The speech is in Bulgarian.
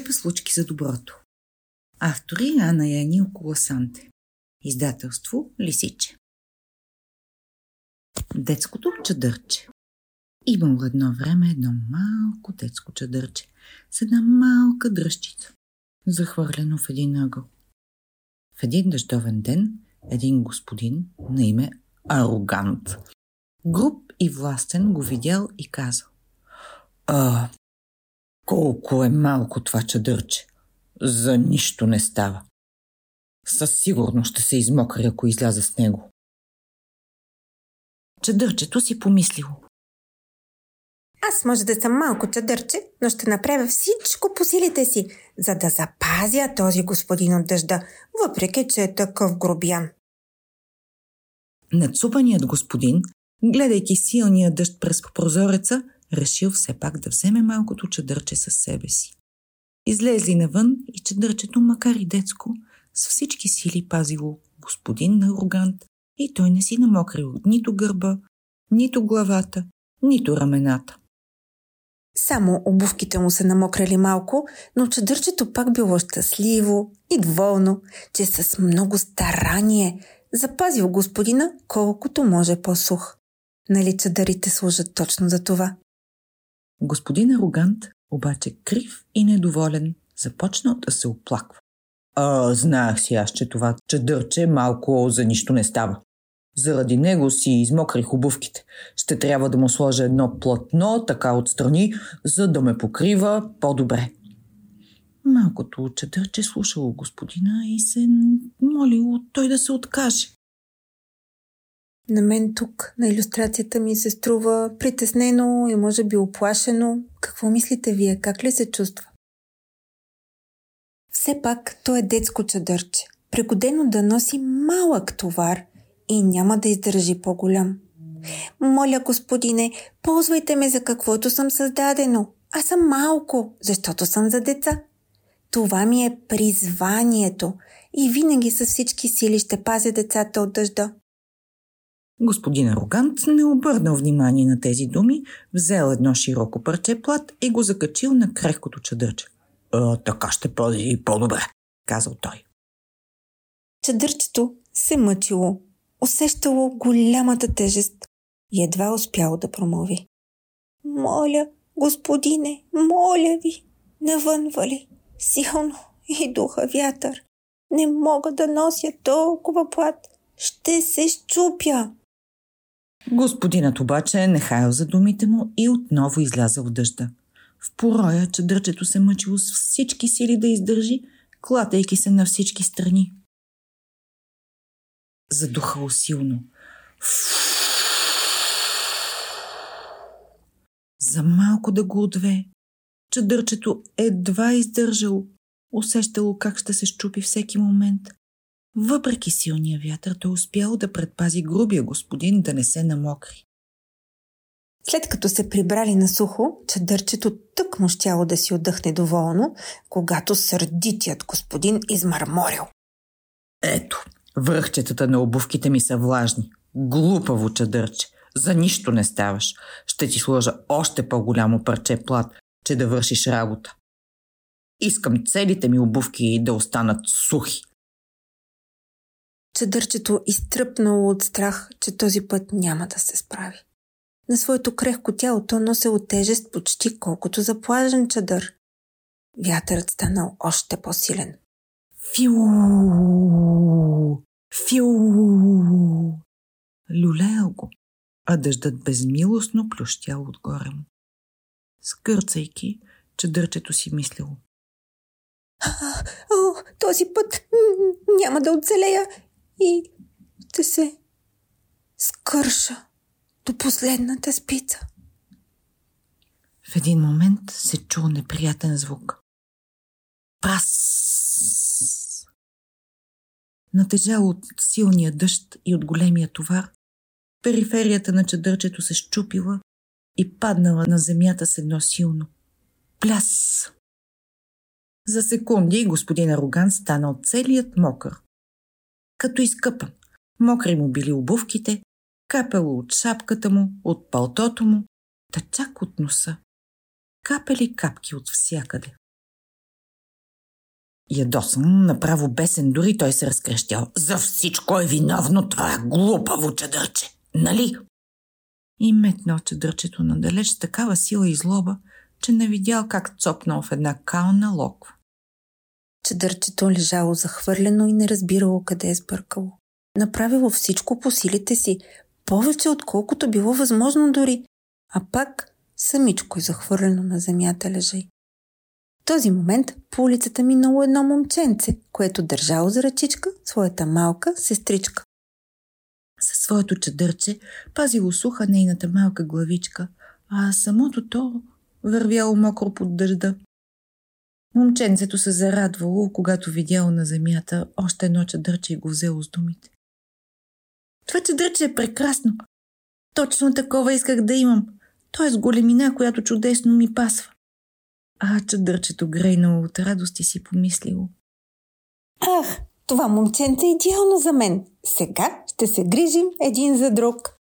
случки за доброто. Автори Ана Яни около Санте. Издателство Лисиче. Детското чадърче Имало едно време едно малко детско чадърче с една малка дръжчица, захвърлено в един ъгъл. В един дъждовен ден един господин на име Арогант, груб и властен го видял и казал А, колко е малко това чадърче. За нищо не става. Със сигурност ще се измокри, ако изляза с него. Чадърчето си помислило. Аз може да съм малко чадърче, но ще направя всичко по силите си, за да запазя този господин от дъжда, въпреки че е такъв грубян. Нацупаният господин, гледайки силния дъжд през прозореца, решил все пак да вземе малкото чадърче със себе си. Излезли навън и чадърчето, макар и детско, с всички сили пазило господин на Рогант и той не си намокрил нито гърба, нито главата, нито рамената. Само обувките му се намокрели малко, но чадърчето пак било щастливо и доволно, че с много старание запазил господина колкото може по-сух. Нали чадърите служат точно за това? Господин Арогант, обаче крив и недоволен, започна да се оплаква. А, знаех си аз, че това чадърче малко за нищо не става. Заради него си измокрих обувките. Ще трябва да му сложа едно платно, така отстрани, за да ме покрива по-добре. Малкото чадърче слушало господина и се молило той да се откаже. На мен тук на иллюстрацията ми се струва притеснено и може би оплашено. Какво мислите вие? Как ли се чувства? Все пак то е детско чадърче, пригодено да носи малък товар и няма да издържи по-голям. Моля, господине, ползвайте ме за каквото съм създадено. Аз съм малко, защото съм за деца. Това ми е призванието и винаги с всички сили ще пазя децата от дъжда. Господин Арогант не обърнал внимание на тези думи, взел едно широко парче плат и го закачил на крехкото чадърче. А, така ще пази по-добре, казал той. Чадърчето се мъчило, усещало голямата тежест и едва успяло да промови. Моля, господине, моля ви, навънвали, силно и духа вятър. Не мога да нося толкова плат. Ще се щупя. Господинът обаче не хаял за думите му и отново излязъл в дъжда. В пороя чадърчето се мъчило с всички сили да издържи, клатайки се на всички страни. Задухало силно. За малко да го отве. Чадърчето едва издържало, усещало как ще се щупи всеки момент. Въпреки силния вятър, той успял да предпази грубия господин да не се намокри. След като се прибрали на сухо, чадърчето тък му щяло да си отдъхне доволно, когато сърдитият господин измърморил. Ето, връхчетата на обувките ми са влажни. Глупаво чадърче. За нищо не ставаш. Ще ти сложа още по-голямо парче плат, че да вършиш работа. Искам целите ми обувки да останат сухи. Чадърчето изтръпнало от страх, че този път няма да се справи. На своето крехко тяло то носело тежест почти колкото за плажен чадър. Вятърът станал още по-силен. Фиу! Фиу! Люлеял го, а дъждът безмилостно плющял отгоре му. Скърцайки, чадърчето си мислило. О, този път няма да оцелея и ще се скърша до последната спица. В един момент се чу неприятен звук. Прас! Натежал от силния дъжд и от големия товар, периферията на чадърчето се щупила и паднала на земята с едно силно. Пляс! За секунди господин Ароган станал целият мокър. Като изкъпан. Мокри му били обувките, капело от шапката му, от палтото му, та чак от носа. Капели капки от всякъде. Ядосан, направо бесен, дори той се разкрещял. За всичко е виновно това глупаво чадърче, нали? И метнал чадърчето надалеч с такава сила и злоба, че не видял как цопнал в една кална локва. Чадърчето лежало захвърлено и не разбирало къде е сбъркало. Направило всичко по силите си, повече отколкото било възможно дори, а пак самичко е захвърлено на земята лежи. В този момент по улицата минало едно момченце, което държало за ръчичка своята малка сестричка. Със своето чадърче пазило суха нейната малка главичка, а самото то вървяло мокро под дъжда. Момченцето се зарадвало, когато видяло на земята още едно чадърче и го взело с думите. Това чадърче е прекрасно. Точно такова исках да имам. То е с големина, която чудесно ми пасва. А чадърчето грейнало от радост и си помислило. Ах, това момченце е идеално за мен. Сега ще се грижим един за друг.